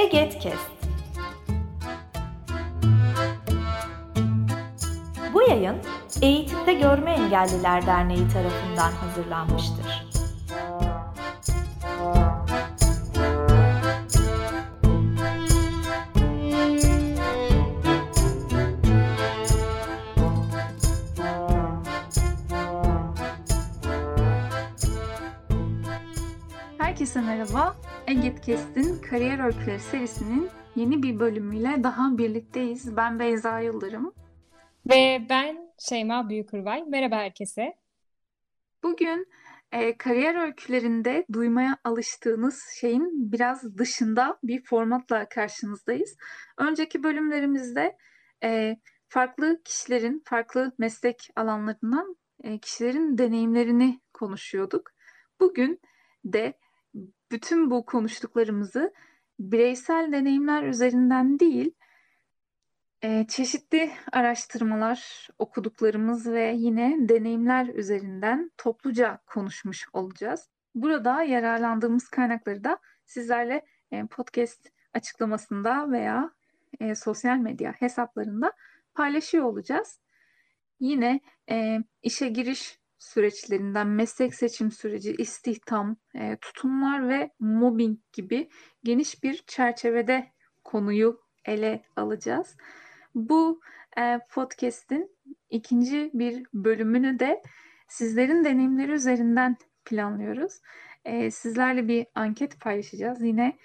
Egetkest. Bu yayın Eğitimde Görme Engelliler Derneği tarafından hazırlanmıştır. Herkese merhaba. Egetkest'in Kariyer Öyküleri serisinin yeni bir bölümüyle daha birlikteyiz. Ben Beyza Yıldırım. Ve ben Şeyma Büyükürvay. Merhaba herkese. Bugün e, kariyer öykülerinde duymaya alıştığınız şeyin biraz dışında bir formatla karşınızdayız. Önceki bölümlerimizde e, farklı kişilerin, farklı meslek alanlarından e, kişilerin deneyimlerini konuşuyorduk. Bugün de bütün bu konuştuklarımızı bireysel deneyimler üzerinden değil, e, çeşitli araştırmalar, okuduklarımız ve yine deneyimler üzerinden topluca konuşmuş olacağız. Burada yararlandığımız kaynakları da sizlerle e, podcast açıklamasında veya e, sosyal medya hesaplarında paylaşıyor olacağız. Yine e, işe giriş süreçlerinden meslek seçim süreci, istihdam, e, tutumlar ve mobbing gibi geniş bir çerçevede konuyu ele alacağız. Bu e, podcast'in ikinci bir bölümünü de sizlerin deneyimleri üzerinden planlıyoruz. E, sizlerle bir anket paylaşacağız. Yine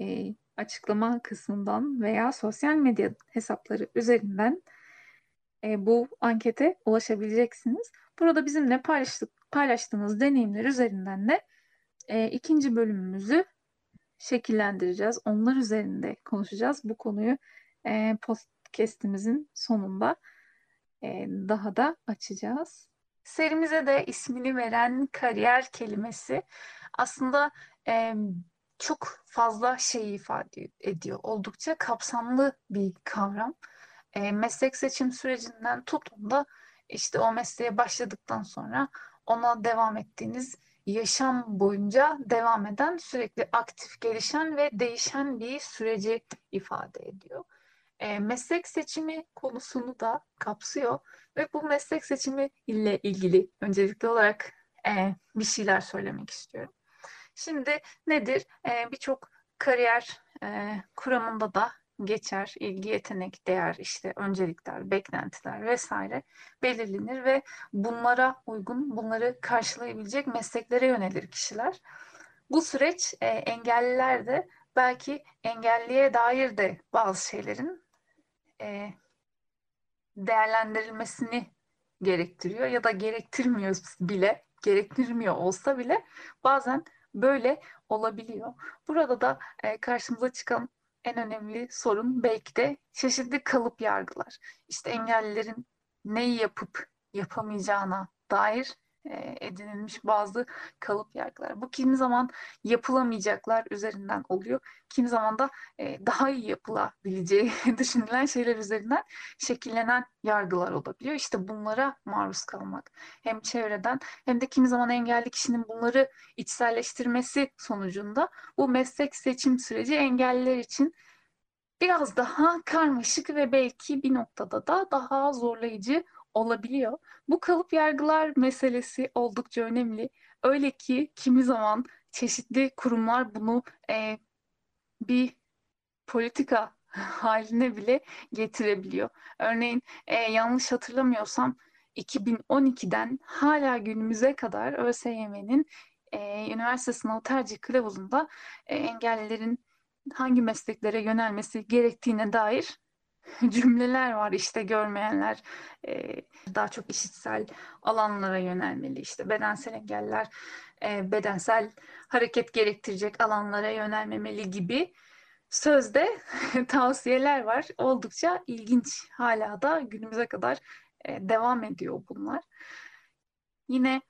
e, açıklama kısmından veya sosyal medya hesapları üzerinden e, bu ankete ulaşabileceksiniz. Burada bizimle paylaştık, paylaştığınız deneyimler üzerinden de e, ikinci bölümümüzü şekillendireceğiz. Onlar üzerinde konuşacağız. Bu konuyu e, podcastimizin sonunda e, daha da açacağız. Serimize de ismini veren kariyer kelimesi aslında e, çok fazla şey ifade ediyor. Oldukça kapsamlı bir kavram. E, meslek seçim sürecinden tutun da işte o mesleğe başladıktan sonra ona devam ettiğiniz yaşam boyunca devam eden sürekli aktif gelişen ve değişen bir süreci ifade ediyor. E, meslek seçimi konusunu da kapsıyor ve bu meslek seçimi ile ilgili öncelikli olarak e, bir şeyler söylemek istiyorum. Şimdi nedir? E, Birçok kariyer e, kuramında da geçer, ilgi, yetenek, değer, işte öncelikler, beklentiler vesaire belirlenir ve bunlara uygun, bunları karşılayabilecek mesleklere yönelir kişiler. Bu süreç e, engelliler de belki engelliye dair de bazı şeylerin e, değerlendirilmesini gerektiriyor ya da gerektirmiyor bile, gerektirmiyor olsa bile bazen böyle olabiliyor. Burada da e, karşımıza çıkan en önemli sorun belki de çeşitli kalıp yargılar. İşte engellilerin neyi yapıp yapamayacağına dair edinilmiş bazı kalıp yargılar. Bu kimi zaman yapılamayacaklar üzerinden oluyor. Kimi zaman da e, daha iyi yapılabileceği düşünülen şeyler üzerinden şekillenen yargılar olabiliyor. İşte bunlara maruz kalmak hem çevreden hem de kimi zaman engelli kişinin bunları içselleştirmesi sonucunda bu meslek seçim süreci engelliler için biraz daha karmaşık ve belki bir noktada da daha zorlayıcı olabiliyor. Bu kalıp yargılar meselesi oldukça önemli. Öyle ki kimi zaman çeşitli kurumlar bunu e, bir politika haline bile getirebiliyor. Örneğin e, yanlış hatırlamıyorsam 2012'den hala günümüze kadar ÖSYM'nin e, üniversite sınav tercih kılavuzunda e, engellilerin hangi mesleklere yönelmesi gerektiğine dair cümleler var işte görmeyenler e, daha çok işitsel alanlara yönelmeli. İşte bedensel engeller e, bedensel hareket gerektirecek alanlara yönelmemeli gibi sözde tavsiyeler var. Oldukça ilginç. Hala da günümüze kadar e, devam ediyor bunlar. Yine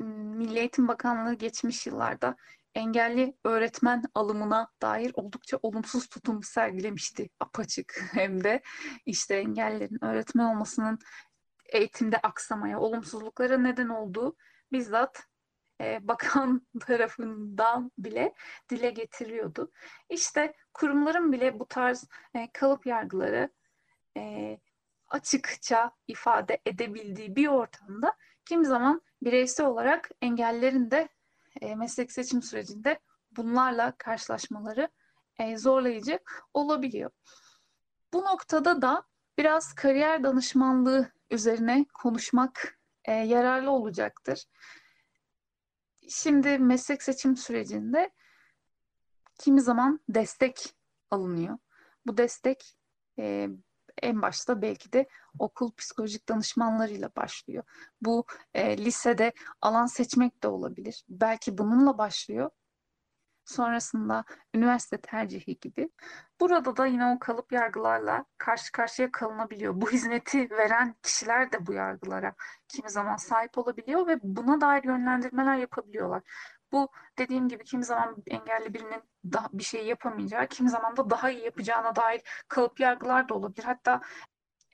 Milli Eğitim Bakanlığı geçmiş yıllarda engelli öğretmen alımına dair oldukça olumsuz tutum sergilemişti apaçık hem de işte engellilerin öğretmen olmasının eğitimde aksamaya, olumsuzluklara neden olduğu bizzat e, bakan tarafından bile dile getiriliyordu. İşte kurumların bile bu tarz e, kalıp yargıları e, açıkça ifade edebildiği bir ortamda kimi zaman bireysel olarak engellerin de e, meslek seçim sürecinde bunlarla karşılaşmaları e, zorlayıcı olabiliyor. Bu noktada da biraz kariyer danışmanlığı üzerine konuşmak e, yararlı olacaktır. Şimdi meslek seçim sürecinde kimi zaman destek alınıyor. Bu destek en başta belki de okul psikolojik danışmanlarıyla başlıyor. Bu e, lisede alan seçmek de olabilir. Belki bununla başlıyor. Sonrasında üniversite tercihi gibi. Burada da yine o kalıp yargılarla karşı karşıya kalınabiliyor. Bu hizmeti veren kişiler de bu yargılara kimi zaman sahip olabiliyor ve buna dair yönlendirmeler yapabiliyorlar. Bu dediğim gibi kimi zaman engelli birinin daha bir şey yapamayacağı, kimi zaman da daha iyi yapacağına dair kalıp yargılar da olabilir. Hatta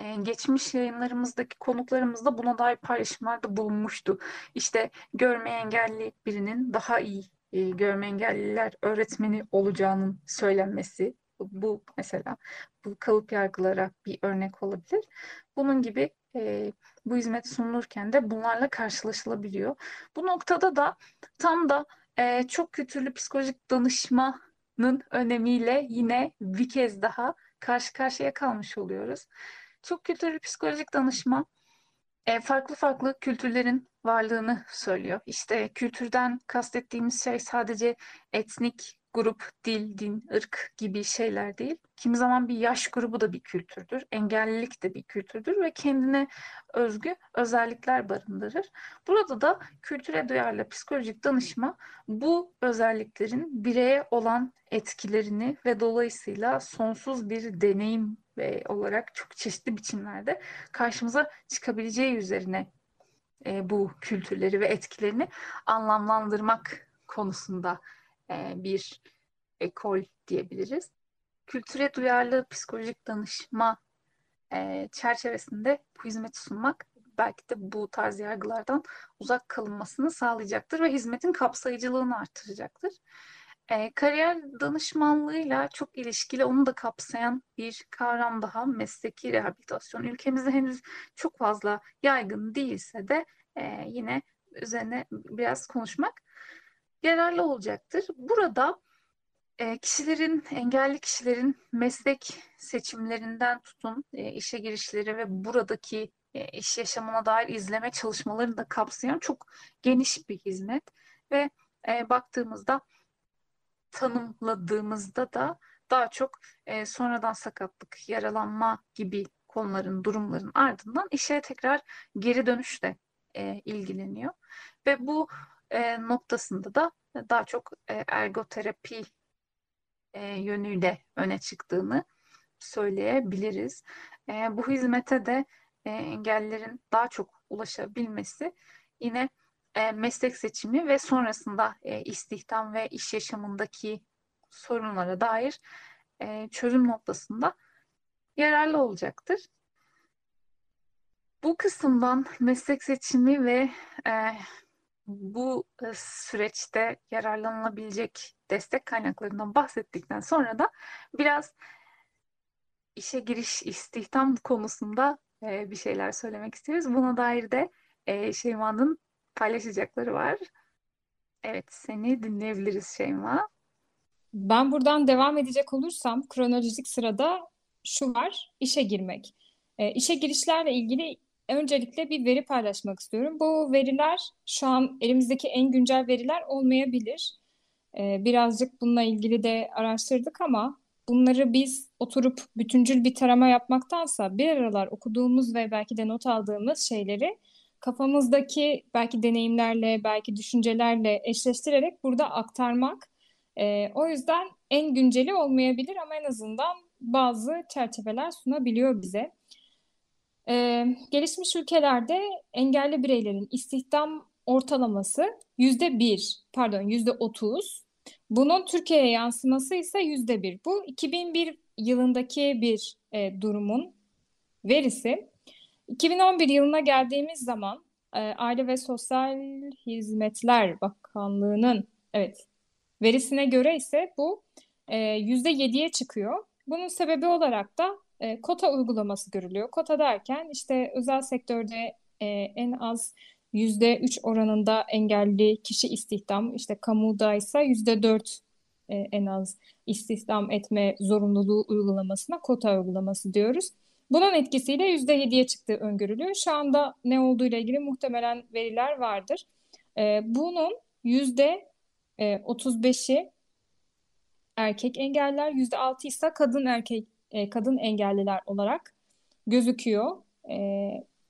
e, geçmiş yayınlarımızdaki konuklarımız da buna dair paylaşımlarda bulunmuştu. İşte görme engelli birinin daha iyi e, görme engelliler öğretmeni olacağının söylenmesi bu mesela bu kalıp yargılara bir örnek olabilir. Bunun gibi e, bu hizmet sunulurken de bunlarla karşılaşılabiliyor. Bu noktada da tam da e, çok kültürlü psikolojik danışmanın önemiyle yine bir kez daha karşı karşıya kalmış oluyoruz. Çok kültürlü psikolojik danışma e, farklı farklı kültürlerin varlığını söylüyor. İşte kültürden kastettiğimiz şey sadece etnik grup, dil, din, ırk gibi şeyler değil. Kimi zaman bir yaş grubu da bir kültürdür. Engellilik de bir kültürdür ve kendine özgü özellikler barındırır. Burada da kültüre duyarlı psikolojik danışma bu özelliklerin bireye olan etkilerini ve dolayısıyla sonsuz bir deneyim ve olarak çok çeşitli biçimlerde karşımıza çıkabileceği üzerine e, bu kültürleri ve etkilerini anlamlandırmak konusunda e, bir ekol diyebiliriz. Kültüre duyarlı psikolojik danışma e, çerçevesinde bu hizmeti sunmak belki de bu tarz yargılardan uzak kalınmasını sağlayacaktır ve hizmetin kapsayıcılığını artıracaktır. E, kariyer danışmanlığıyla çok ilişkili onu da kapsayan bir kavram daha mesleki rehabilitasyon. Ülkemizde henüz çok fazla yaygın değilse de yine üzerine biraz konuşmak yararlı olacaktır. Burada e, kişilerin, engelli kişilerin meslek seçimlerinden tutun e, işe girişleri ve buradaki e, iş yaşamına dair izleme çalışmalarını da kapsayan çok geniş bir hizmet ve e, baktığımızda tanımladığımızda da daha çok e, sonradan sakatlık, yaralanma gibi konuların, durumların ardından işe tekrar geri dönüşle e, ilgileniyor. Ve bu e, noktasında da daha çok e, ergoterapi e, yönüyle öne çıktığını söyleyebiliriz. E, bu hizmete de e, engellilerin daha çok ulaşabilmesi yine e, meslek seçimi ve sonrasında e, istihdam ve iş yaşamındaki sorunlara dair e, çözüm noktasında yararlı olacaktır. Bu kısımdan meslek seçimi ve e, bu e, süreçte yararlanılabilecek destek kaynaklarından bahsettikten sonra da biraz işe giriş, istihdam konusunda e, bir şeyler söylemek istiyoruz. Buna dair de e, Şeyma'nın paylaşacakları var. Evet, seni dinleyebiliriz Şeyma. Ben buradan devam edecek olursam kronolojik sırada şu var, işe girmek. E, işe girişlerle ilgili öncelikle bir veri paylaşmak istiyorum. Bu veriler şu an elimizdeki en güncel veriler olmayabilir. E, birazcık bununla ilgili de araştırdık ama bunları biz oturup bütüncül bir tarama yapmaktansa bir aralar okuduğumuz ve belki de not aldığımız şeyleri kafamızdaki belki deneyimlerle, belki düşüncelerle eşleştirerek burada aktarmak. E, o yüzden en günceli olmayabilir ama en azından bazı çerçeveler sunabiliyor bize. E, gelişmiş ülkelerde engelli bireylerin istihdam ortalaması yüzde bir, pardon yüzde otuz. Bunun Türkiye'ye yansıması ise yüzde bir. Bu 2001 yılındaki bir e, durumun verisi. 2011 yılına geldiğimiz zaman e, Aile ve Sosyal Hizmetler Bakanlığı'nın evet verisine göre ise bu yüzde yediye çıkıyor. Bunun sebebi olarak da e, kota uygulaması görülüyor. Kota derken işte özel sektörde e, en az yüzde üç oranında engelli kişi istihdam, işte kamuda ise yüzde dört en az istihdam etme zorunluluğu uygulamasına kota uygulaması diyoruz. Bunun etkisiyle yüzde yediye çıktığı öngörülüyor. Şu anda ne olduğu ile ilgili muhtemelen veriler vardır. E, bunun yüzde otuz beşi erkek yüzde altı ise kadın erkek e, kadın engelliler olarak gözüküyor. E,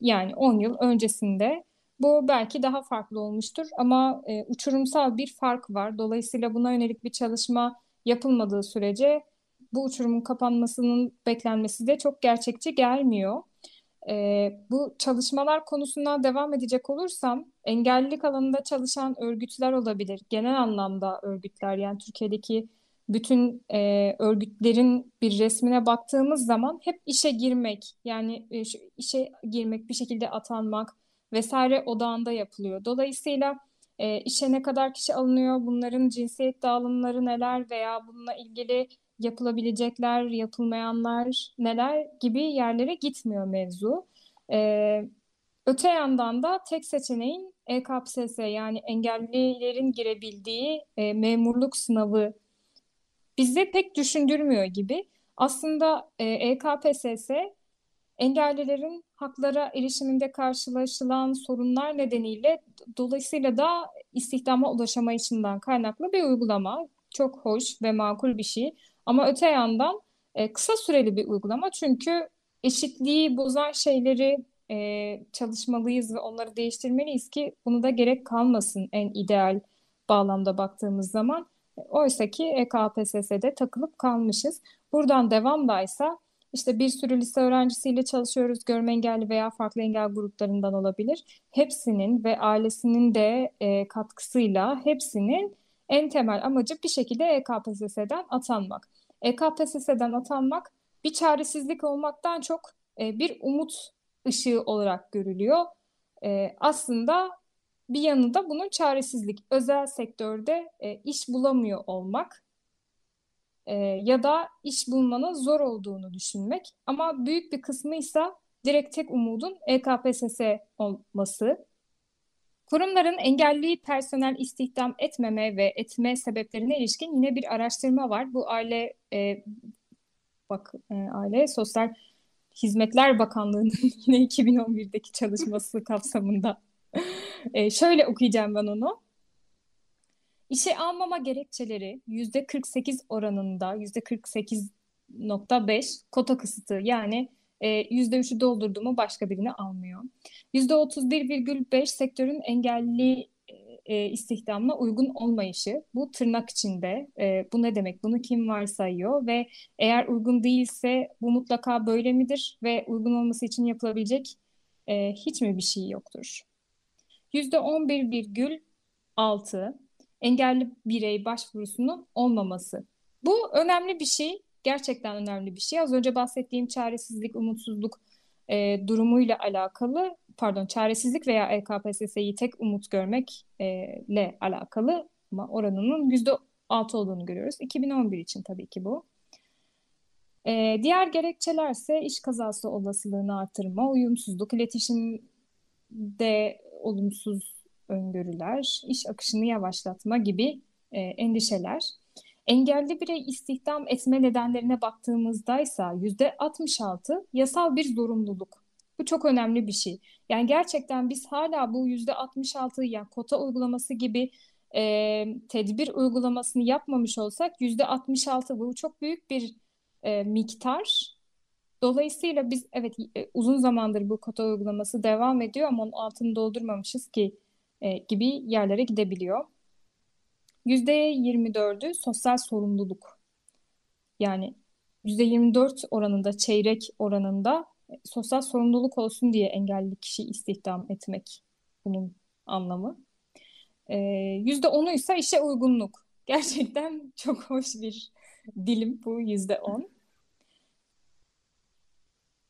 yani 10 yıl öncesinde bu belki daha farklı olmuştur ama e, uçurumsal bir fark var. Dolayısıyla buna yönelik bir çalışma yapılmadığı sürece bu uçurumun kapanmasının beklenmesi de çok gerçekçi gelmiyor. E, bu çalışmalar konusundan devam edecek olursam engellilik alanında çalışan örgütler olabilir. Genel anlamda örgütler yani Türkiye'deki bütün e, örgütlerin bir resmine baktığımız zaman hep işe girmek yani e, işe girmek bir şekilde atanmak vesaire odağında yapılıyor. Dolayısıyla e, işe ne kadar kişi alınıyor, bunların cinsiyet dağılımları neler veya bununla ilgili yapılabilecekler, yapılmayanlar neler gibi yerlere gitmiyor mevzu. E, öte yandan da tek seçeneğin EKPSS yani engellilerin girebildiği e, memurluk sınavı bize pek düşündürmüyor gibi. Aslında e, EKPSS engellilerin haklara erişiminde karşılaşılan sorunlar nedeniyle dolayısıyla da istihdama ulaşamayışından kaynaklı bir uygulama. Çok hoş ve makul bir şey. Ama öte yandan e, kısa süreli bir uygulama çünkü eşitliği bozan şeyleri e, çalışmalıyız ve onları değiştirmeliyiz ki bunu da gerek kalmasın en ideal bağlamda baktığımız zaman. Oysa ki EKPSS'de takılıp kalmışız. Buradan devamdaysa işte bir sürü lise öğrencisiyle çalışıyoruz. Görme engelli veya farklı engel gruplarından olabilir. Hepsinin ve ailesinin de e, katkısıyla hepsinin en temel amacı bir şekilde EKPSS'den atanmak. EKPSS'den atanmak bir çaresizlik olmaktan çok e, bir umut ışığı olarak görülüyor. E, aslında bir yanında bunun çaresizlik, özel sektörde e, iş bulamıyor olmak e, ya da iş bulmanın zor olduğunu düşünmek. Ama büyük bir kısmı ise direkt tek umudun EKPSS olması. Kurumların engelli personel istihdam etmeme ve etme sebeplerine ilişkin yine bir araştırma var. Bu aile e, bak e, aile sosyal Hizmetler Bakanlığı'nın yine 2011'deki çalışması kapsamında e, şöyle okuyacağım ben onu. İşe almama gerekçeleri yüzde 48 oranında yüzde 48.5 kota kısıtı yani e, yüzde üçü doldurduğumu başka birini almıyor. Yüzde 31,5 sektörün engelli e, istihdamına uygun olmayışı. Bu tırnak içinde. E, bu ne demek? Bunu kim varsayıyor ve eğer uygun değilse bu mutlaka böyle midir ve uygun olması için yapılabilecek e, hiç mi bir şey yoktur? %11,6 engelli birey başvurusunun olmaması. Bu önemli bir şey. Gerçekten önemli bir şey. Az önce bahsettiğim çaresizlik, umutsuzluk e, durumuyla alakalı, pardon çaresizlik veya EKPSS'yi tek umut görmekle alakalı ama oranının %6 olduğunu görüyoruz. 2011 için tabii ki bu. E, diğer gerekçelerse iş kazası olasılığını artırma, uyumsuzluk, iletişimde olumsuz öngörüler, iş akışını yavaşlatma gibi e, endişeler. Engelli birey istihdam etme nedenlerine baktığımızda ise %66 yasal bir zorunluluk. Bu çok önemli bir şey. Yani gerçekten biz hala bu %66 yani kota uygulaması gibi e, tedbir uygulamasını yapmamış olsak %66 bu çok büyük bir e, miktar. Dolayısıyla biz evet e, uzun zamandır bu kota uygulaması devam ediyor ama onun altını doldurmamışız ki e, gibi yerlere gidebiliyor. %24'ü sosyal sorumluluk. Yani %24 oranında, çeyrek oranında e, sosyal sorumluluk olsun diye engelli kişi istihdam etmek bunun anlamı. E, %10'u ise işe uygunluk. Gerçekten çok hoş bir dilim bu %10.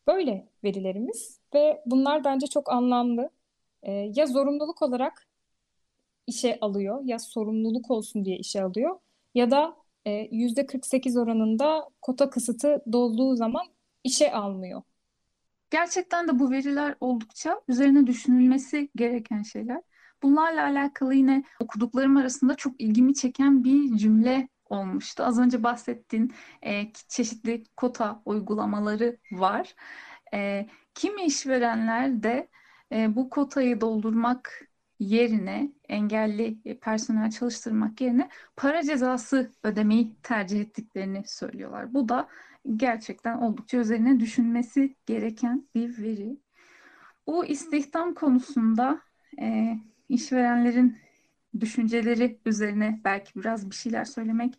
Böyle verilerimiz ve bunlar bence çok anlamlı. e, ya zorunluluk olarak işe alıyor ya sorumluluk olsun diye işe alıyor ya da e, %48 oranında kota kısıtı dolduğu zaman işe almıyor. Gerçekten de bu veriler oldukça üzerine düşünülmesi gereken şeyler. Bunlarla alakalı yine okuduklarım arasında çok ilgimi çeken bir cümle olmuştu. Az önce bahsettiğin e, çeşitli kota uygulamaları var. E, kimi işverenler de e, bu kotayı doldurmak yerine engelli personel çalıştırmak yerine para cezası ödemeyi tercih ettiklerini söylüyorlar. Bu da gerçekten oldukça üzerine düşünmesi gereken bir veri. Bu istihdam konusunda e, işverenlerin düşünceleri üzerine belki biraz bir şeyler söylemek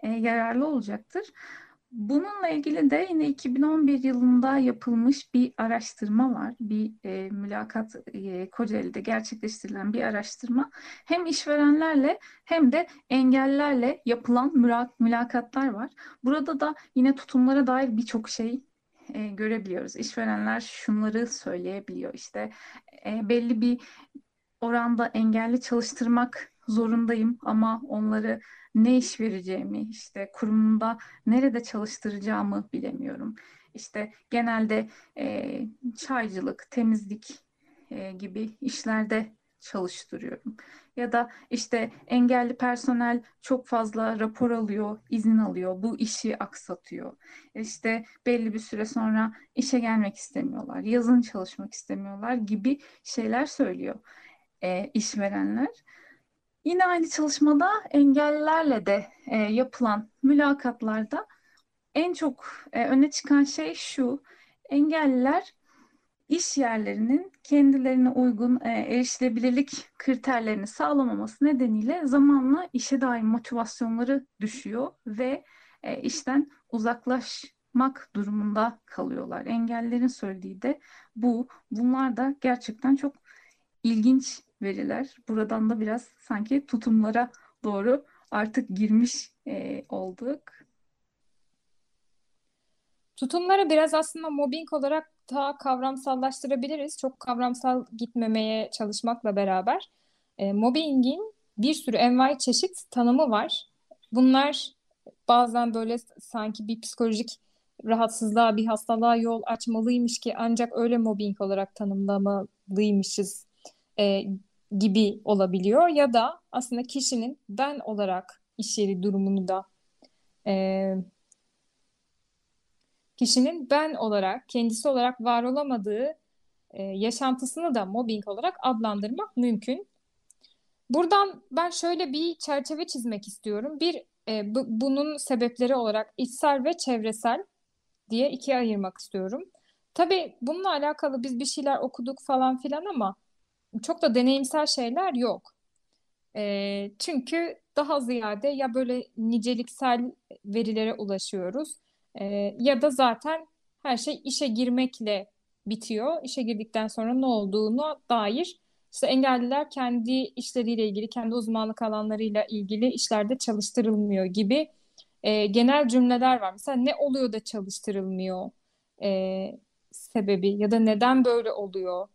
e, yararlı olacaktır. Bununla ilgili de yine 2011 yılında yapılmış bir araştırma var. Bir e, mülakat e, Kocaeli'de gerçekleştirilen bir araştırma. Hem işverenlerle hem de engellilerle yapılan mülakatlar var. Burada da yine tutumlara dair birçok şey e, görebiliyoruz. İşverenler şunları söyleyebiliyor. İşte e, belli bir oranda engelli çalıştırmak zorundayım ama onları ne iş vereceğimi, işte kurumunda nerede çalıştıracağımı bilemiyorum. İşte genelde e, çaycılık, temizlik e, gibi işlerde çalıştırıyorum. Ya da işte engelli personel çok fazla rapor alıyor, izin alıyor, bu işi aksatıyor. İşte belli bir süre sonra işe gelmek istemiyorlar, yazın çalışmak istemiyorlar gibi şeyler söylüyor e, işverenler. Yine aynı çalışmada engellilerle de e, yapılan mülakatlarda en çok e, öne çıkan şey şu. Engelliler iş yerlerinin kendilerine uygun e, erişilebilirlik kriterlerini sağlamaması nedeniyle zamanla işe dair motivasyonları düşüyor ve e, işten uzaklaşmak durumunda kalıyorlar. Engellilerin söylediği de bu. Bunlar da gerçekten çok ilginç veriler. Buradan da biraz sanki tutumlara doğru artık girmiş e, olduk. Tutumları biraz aslında mobbing olarak daha kavramsallaştırabiliriz. Çok kavramsal gitmemeye çalışmakla beraber. E, mobbingin bir sürü envai çeşit tanımı var. Bunlar bazen böyle sanki bir psikolojik rahatsızlığa, bir hastalığa yol açmalıymış ki ancak öyle mobbing olarak tanımlamalıymışız e, gibi olabiliyor ya da aslında kişinin ben olarak iş yeri durumunu da e, kişinin ben olarak kendisi olarak var olamadığı e, yaşantısını da mobbing olarak adlandırmak mümkün. Buradan ben şöyle bir çerçeve çizmek istiyorum. Bir e, bu, bunun sebepleri olarak içsel ve çevresel diye ikiye ayırmak istiyorum. Tabii bununla alakalı biz bir şeyler okuduk falan filan ama çok da deneyimsel şeyler yok. E, çünkü daha ziyade ya böyle niceliksel verilere ulaşıyoruz e, ya da zaten her şey işe girmekle bitiyor. İşe girdikten sonra ne olduğunu dair işte engelliler kendi işleriyle ilgili, kendi uzmanlık alanlarıyla ilgili işlerde çalıştırılmıyor gibi e, genel cümleler var. Mesela ne oluyor da çalıştırılmıyor e, sebebi ya da neden böyle oluyor?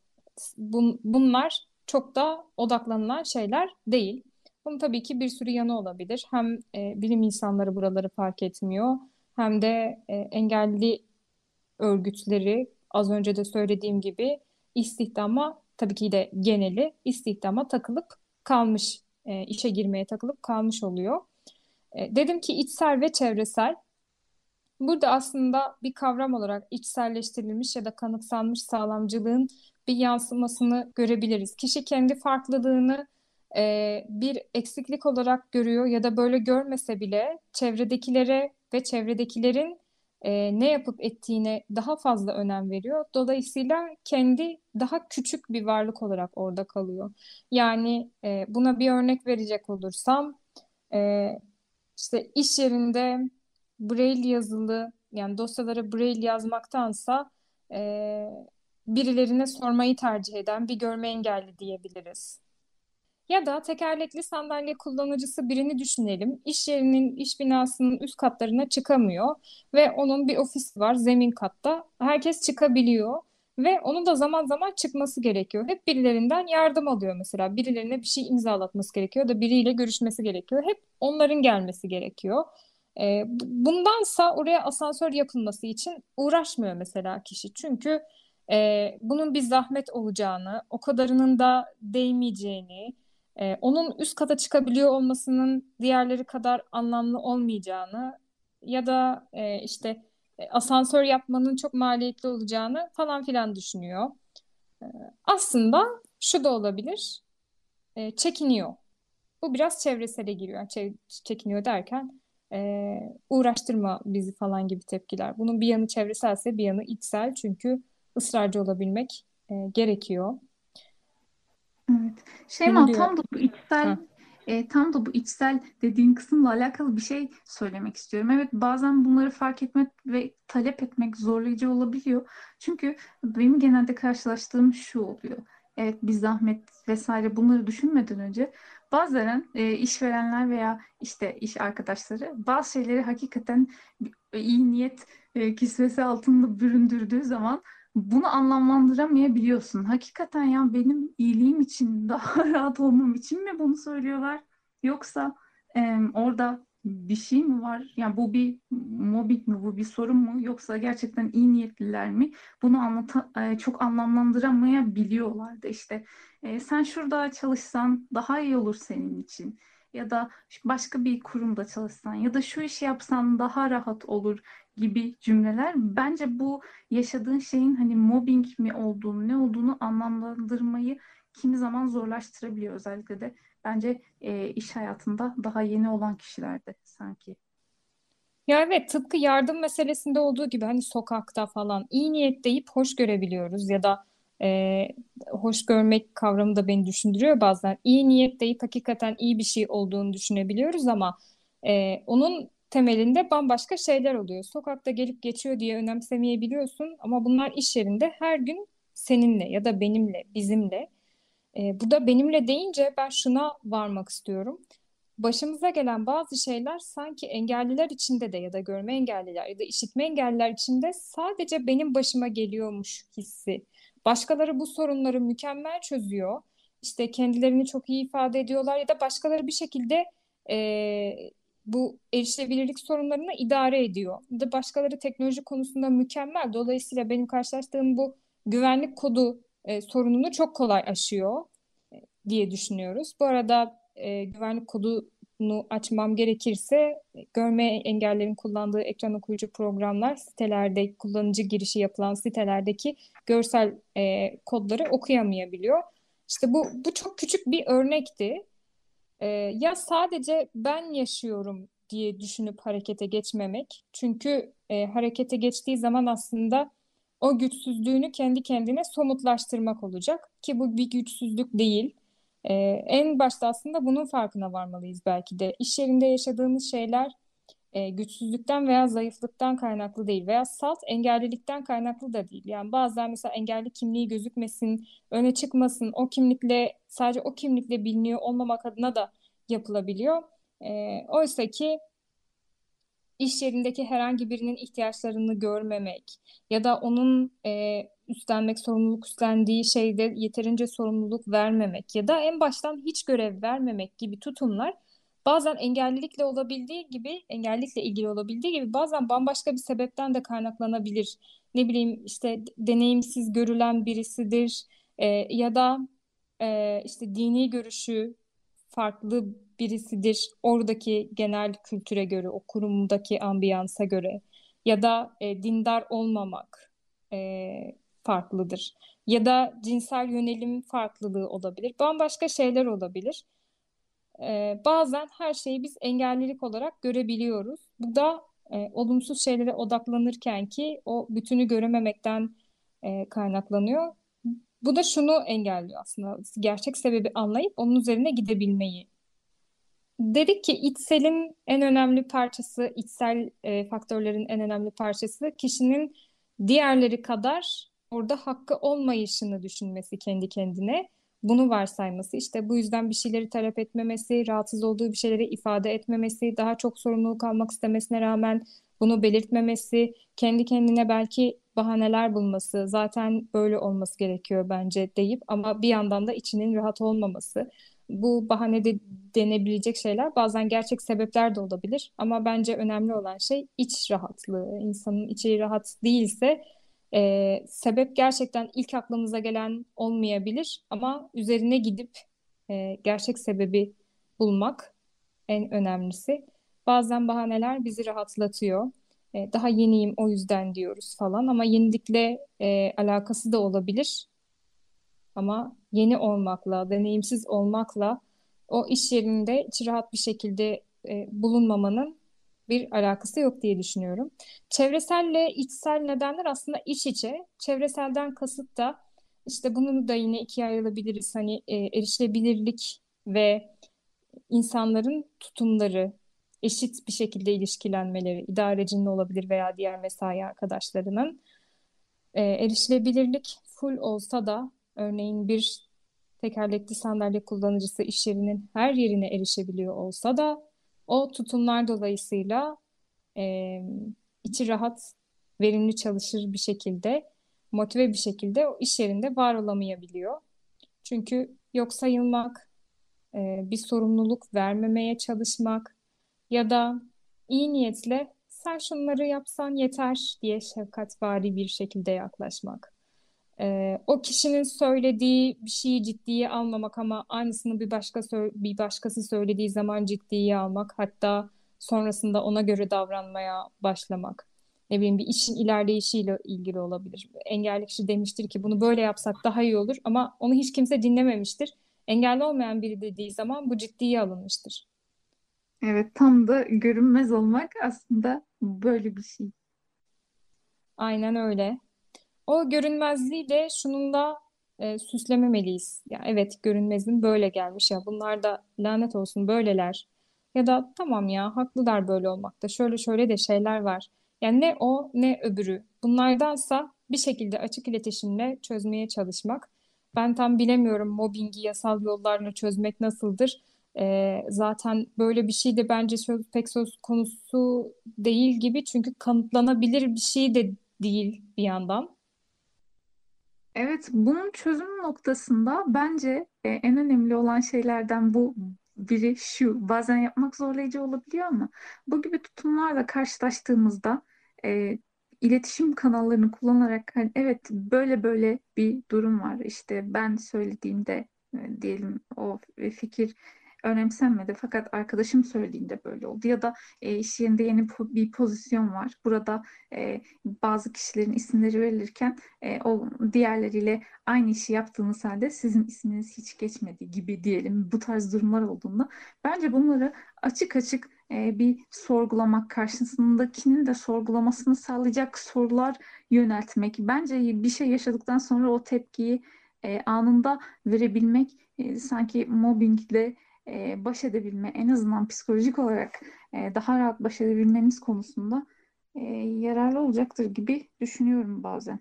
Bun, bunlar çok da odaklanılan şeyler değil. Bunun tabii ki bir sürü yanı olabilir. Hem e, bilim insanları buraları fark etmiyor hem de e, engelli örgütleri az önce de söylediğim gibi istihdama tabii ki de geneli istihdama takılıp kalmış, e, işe girmeye takılıp kalmış oluyor. E, dedim ki içsel ve çevresel. Burada aslında bir kavram olarak içselleştirilmiş ya da kanıksanmış sağlamcılığın bir yansımasını görebiliriz. Kişi kendi farklılığını e, bir eksiklik olarak görüyor ya da böyle görmese bile çevredekilere ve çevredekilerin e, ne yapıp ettiğine daha fazla önem veriyor. Dolayısıyla kendi daha küçük bir varlık olarak orada kalıyor. Yani e, buna bir örnek verecek olursam e, işte iş yerinde Braille yazılı yani dosyalara Braille yazmaktansa e, birilerine sormayı tercih eden bir görme engelli diyebiliriz. Ya da tekerlekli sandalye kullanıcısı birini düşünelim. İş yerinin, iş binasının üst katlarına çıkamıyor ve onun bir ofisi var zemin katta. Herkes çıkabiliyor ve onun da zaman zaman çıkması gerekiyor. Hep birilerinden yardım alıyor mesela. Birilerine bir şey imzalatması gerekiyor da biriyle görüşmesi gerekiyor. Hep onların gelmesi gerekiyor. E, bundansa oraya asansör yapılması için uğraşmıyor mesela kişi. Çünkü e, bunun bir zahmet olacağını, o kadarının da değmeyeceğini, e, onun üst kata çıkabiliyor olmasının diğerleri kadar anlamlı olmayacağını ya da e, işte e, asansör yapmanın çok maliyetli olacağını falan filan düşünüyor. E, aslında şu da olabilir, e, çekiniyor. Bu biraz çevresele giriyor. Çekiniyor derken e, uğraştırma bizi falan gibi tepkiler. Bunun bir yanı çevreselse bir yanı içsel çünkü ısrarcı olabilmek e, gerekiyor. Evet. Şeyma tam da bu içsel e, tam da bu içsel dediğin kısımla alakalı bir şey söylemek istiyorum. Evet bazen bunları fark etmek ve talep etmek zorlayıcı olabiliyor. Çünkü benim genelde karşılaştığım şu oluyor. Evet bir zahmet vesaire bunları düşünmeden önce bazen e, işverenler veya işte iş arkadaşları bazı şeyleri hakikaten iyi niyet e, kisvesi altında büründürdüğü zaman bunu anlamlandıramayabiliyorsun. Hakikaten ya benim iyiliğim için, daha rahat olmam için mi bunu söylüyorlar? Yoksa e, orada bir şey mi var? Yani bu bir mobbing mi, bu bir sorun mu? Yoksa gerçekten iyi niyetliler mi? Bunu anlata, e, çok anlamlandıramayabiliyorlar da işte. E, sen şurada çalışsan daha iyi olur senin için. Ya da başka bir kurumda çalışsan ya da şu işi yapsan daha rahat olur gibi cümleler bence bu yaşadığın şeyin hani mobbing mi olduğunu ne olduğunu anlamlandırmayı kimi zaman zorlaştırabiliyor özellikle de bence e, iş hayatında daha yeni olan kişilerde sanki. Ya evet tıpkı yardım meselesinde olduğu gibi hani sokakta falan iyi niyet deyip hoş görebiliyoruz ya da e, hoş görmek kavramı da beni düşündürüyor bazen. İyi niyet deyip hakikaten iyi bir şey olduğunu düşünebiliyoruz ama e, onun temelinde bambaşka şeyler oluyor. Sokakta gelip geçiyor diye önemsemeyebiliyorsun ama bunlar iş yerinde her gün seninle ya da benimle, bizimle. E, burada benimle deyince ben şuna varmak istiyorum. Başımıza gelen bazı şeyler sanki engelliler içinde de ya da görme engelliler ya da işitme engelliler içinde sadece benim başıma geliyormuş hissi. Başkaları bu sorunları mükemmel çözüyor. İşte kendilerini çok iyi ifade ediyorlar ya da başkaları bir şekilde e, bu erişilebilirlik sorunlarını idare ediyor. Ya da başkaları teknoloji konusunda mükemmel. Dolayısıyla benim karşılaştığım bu güvenlik kodu e, sorununu çok kolay aşıyor e, diye düşünüyoruz. Bu arada e, güvenlik kodunu açmam gerekirse e, görme engellerin kullandığı ekran okuyucu programlar sitelerde kullanıcı girişi yapılan sitelerdeki görsel e, kodları okuyamayabiliyor. İşte bu bu çok küçük bir örnekti. E, ya sadece ben yaşıyorum diye düşünüp harekete geçmemek. Çünkü e, harekete geçtiği zaman aslında o güçsüzlüğünü kendi kendine somutlaştırmak olacak ki bu bir güçsüzlük değil. Ee, en başta aslında bunun farkına varmalıyız belki de. İş yerinde yaşadığımız şeyler e, güçsüzlükten veya zayıflıktan kaynaklı değil veya salt engellilikten kaynaklı da değil. Yani bazen mesela engelli kimliği gözükmesin, öne çıkmasın, o kimlikle sadece o kimlikle biliniyor olmamak adına da yapılabiliyor. E, oysa ki iş yerindeki herhangi birinin ihtiyaçlarını görmemek ya da onun e, üstlenmek, sorumluluk üstlendiği şeyde yeterince sorumluluk vermemek ya da en baştan hiç görev vermemek gibi tutumlar bazen engellilikle olabildiği gibi, engellilikle ilgili olabildiği gibi bazen bambaşka bir sebepten de kaynaklanabilir. Ne bileyim işte deneyimsiz görülen birisidir e, ya da e, işte dini görüşü farklı birisidir oradaki genel kültüre göre, o kurumdaki ambiyansa göre ya da e, dindar olmamak e, farklıdır. Ya da cinsel yönelim farklılığı olabilir. Bambaşka şeyler olabilir. E, bazen her şeyi biz engellilik olarak görebiliyoruz. Bu da e, olumsuz şeylere odaklanırken ki o bütünü görememekten e, kaynaklanıyor. Bu da şunu engelliyor aslında. Gerçek sebebi anlayıp onun üzerine gidebilmeyi. Dedik ki içselin en önemli parçası, içsel e, faktörlerin en önemli parçası kişinin diğerleri kadar orada hakkı olmayışını düşünmesi kendi kendine. Bunu varsayması işte bu yüzden bir şeyleri talep etmemesi, rahatsız olduğu bir şeyleri ifade etmemesi, daha çok sorumluluk almak istemesine rağmen Bunu belirtmemesi, kendi kendine belki bahaneler bulması, zaten böyle olması gerekiyor bence deyip ama bir yandan da içinin rahat olmaması. Bu bahanede denebilecek şeyler bazen gerçek sebepler de olabilir ama bence önemli olan şey iç rahatlığı. İnsanın içi rahat değilse e, sebep gerçekten ilk aklımıza gelen olmayabilir ama üzerine gidip e, gerçek sebebi bulmak en önemlisi. Bazen bahaneler bizi rahatlatıyor. E, daha yeniyim o yüzden diyoruz falan ama yenilikle e, alakası da olabilir. Ama yeni olmakla, deneyimsiz olmakla o iş yerinde içi rahat bir şekilde e, bulunmamanın bir alakası yok diye düşünüyorum. Çevreselle içsel nedenler aslında iç içe. Çevreselden kasıt da işte bunu da yine ikiye ayrılabiliriz. Hani e, erişilebilirlik ve insanların tutumları, eşit bir şekilde ilişkilenmeleri, idarecinin olabilir veya diğer mesai arkadaşlarının. E, erişilebilirlik full olsa da örneğin bir tekerlekli sandalye kullanıcısı iş yerinin her yerine erişebiliyor olsa da o tutumlar dolayısıyla e, içi rahat, verimli çalışır bir şekilde, motive bir şekilde o iş yerinde var olamayabiliyor. Çünkü yok sayılmak, e, bir sorumluluk vermemeye çalışmak ya da iyi niyetle sen şunları yapsan yeter diye şefkatvari bir şekilde yaklaşmak. Ee, o kişinin söylediği bir şeyi ciddiye almamak ama aynısını bir başka bir başkası söylediği zaman ciddiye almak, hatta sonrasında ona göre davranmaya başlamak. Ne bileyim bir işin ilerleyişiyle ilgili olabilir. Engelli kişi demiştir ki bunu böyle yapsak daha iyi olur ama onu hiç kimse dinlememiştir. Engelli olmayan biri dediği zaman bu ciddiye alınmıştır. Evet, tam da görünmez olmak aslında böyle bir şey. Aynen öyle. O görünmezliği de şununla e, süslememeliyiz. Ya evet görünmezim böyle gelmiş ya bunlar da lanet olsun böyleler. Ya da tamam ya haklılar böyle olmakta. Şöyle şöyle de şeyler var. Yani ne o ne öbürü. Bunlardansa bir şekilde açık iletişimle çözmeye çalışmak. Ben tam bilemiyorum mobbingi yasal yollarla çözmek nasıldır. E, zaten böyle bir şey de bence söz, pek söz konusu değil gibi. Çünkü kanıtlanabilir bir şey de değil bir yandan. Evet, bunun çözüm noktasında bence e, en önemli olan şeylerden bu biri şu. Bazen yapmak zorlayıcı olabiliyor ama bu gibi tutumlarla karşılaştığımızda e, iletişim kanallarını kullanarak hani evet böyle böyle bir durum var. İşte ben söylediğimde e, diyelim o fikir önemsenmedi fakat arkadaşım söylediğinde böyle oldu ya da e, iş yerinde yeni po bir pozisyon var. Burada e, bazı kişilerin isimleri verilirken e, o diğerleriyle aynı işi yaptığınız halde sizin isminiz hiç geçmedi gibi diyelim bu tarz durumlar olduğunda bence bunları açık açık e, bir sorgulamak karşısındakinin de sorgulamasını sağlayacak sorular yöneltmek. Bence bir şey yaşadıktan sonra o tepkiyi e, anında verebilmek e, sanki mobbingle e, baş edebilme, en azından psikolojik olarak e, daha rahat baş edebilmemiz konusunda e, yararlı olacaktır gibi düşünüyorum bazen.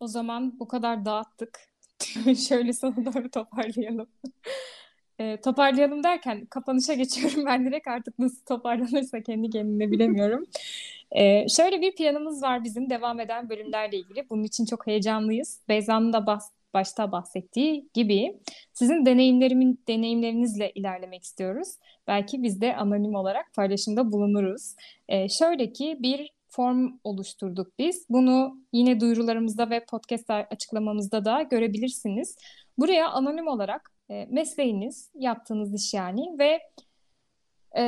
O zaman bu kadar dağıttık. Şöyle sona doğru toparlayalım. E, toparlayalım derken kapanışa geçiyorum ben direkt artık nasıl toparlanırsa kendi kendine bilemiyorum. E, şöyle bir planımız var bizim devam eden bölümlerle ilgili. Bunun için çok heyecanlıyız. Beyza'nın da bas başta bahsettiği gibi sizin deneyimlerimin deneyimlerinizle ilerlemek istiyoruz. Belki biz de anonim olarak paylaşımda bulunuruz. E, şöyle ki bir form oluşturduk biz. Bunu yine duyurularımızda ve podcast açıklamamızda da görebilirsiniz. Buraya anonim olarak e, mesleğiniz, yaptığınız iş yani ve e,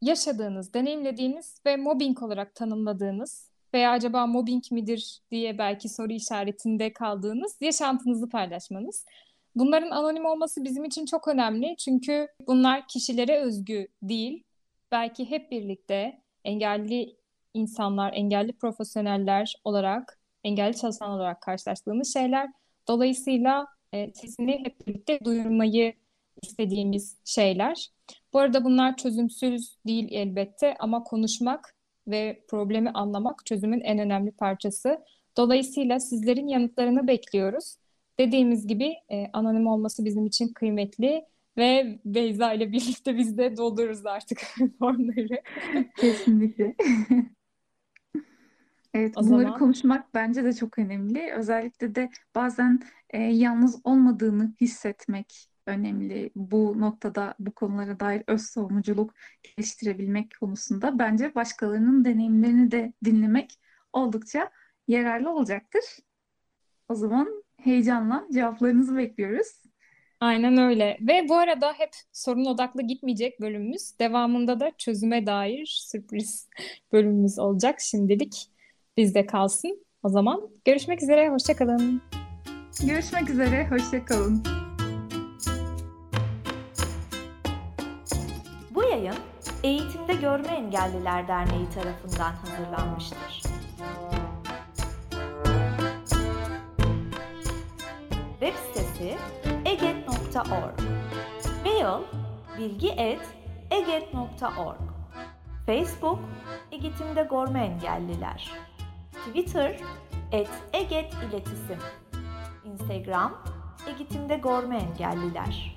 yaşadığınız, deneyimlediğiniz ve mobbing olarak tanımladığınız veya acaba mobbing midir diye belki soru işaretinde kaldığınız yaşantınızı paylaşmanız. Bunların anonim olması bizim için çok önemli çünkü bunlar kişilere özgü değil. Belki hep birlikte engelli insanlar, engelli profesyoneller olarak, engelli çalışan olarak karşılaştığımız şeyler. Dolayısıyla e, sesini hep birlikte duyurmayı istediğimiz şeyler. Bu arada bunlar çözümsüz değil elbette ama konuşmak ve problemi anlamak çözümün en önemli parçası. Dolayısıyla sizlerin yanıtlarını bekliyoruz. Dediğimiz gibi e, anonim olması bizim için kıymetli. ve Beyza ile birlikte biz de doldururuz artık formları. Kesinlikle. Evet, O bunları zaman konuşmak bence de çok önemli. Özellikle de bazen e, yalnız olmadığını hissetmek önemli. Bu noktada bu konulara dair öz savunuculuk geliştirebilmek konusunda bence başkalarının deneyimlerini de dinlemek oldukça yararlı olacaktır. O zaman heyecanla cevaplarınızı bekliyoruz. aynen öyle. Ve bu arada hep sorun odaklı gitmeyecek bölümümüz. Devamında da çözüme dair sürpriz bölümümüz olacak. Şimdilik bizde kalsın. O zaman görüşmek üzere, hoşça kalın. Görüşmek üzere, hoşça Görme Engelliler Derneği tarafından hazırlanmıştır. Web sitesi eget.org Mail bilgi.eget.org Facebook Eğitimde Görme Engelliler. Twitter et Eget İletisim Instagram Eğitimde Görme Engelliler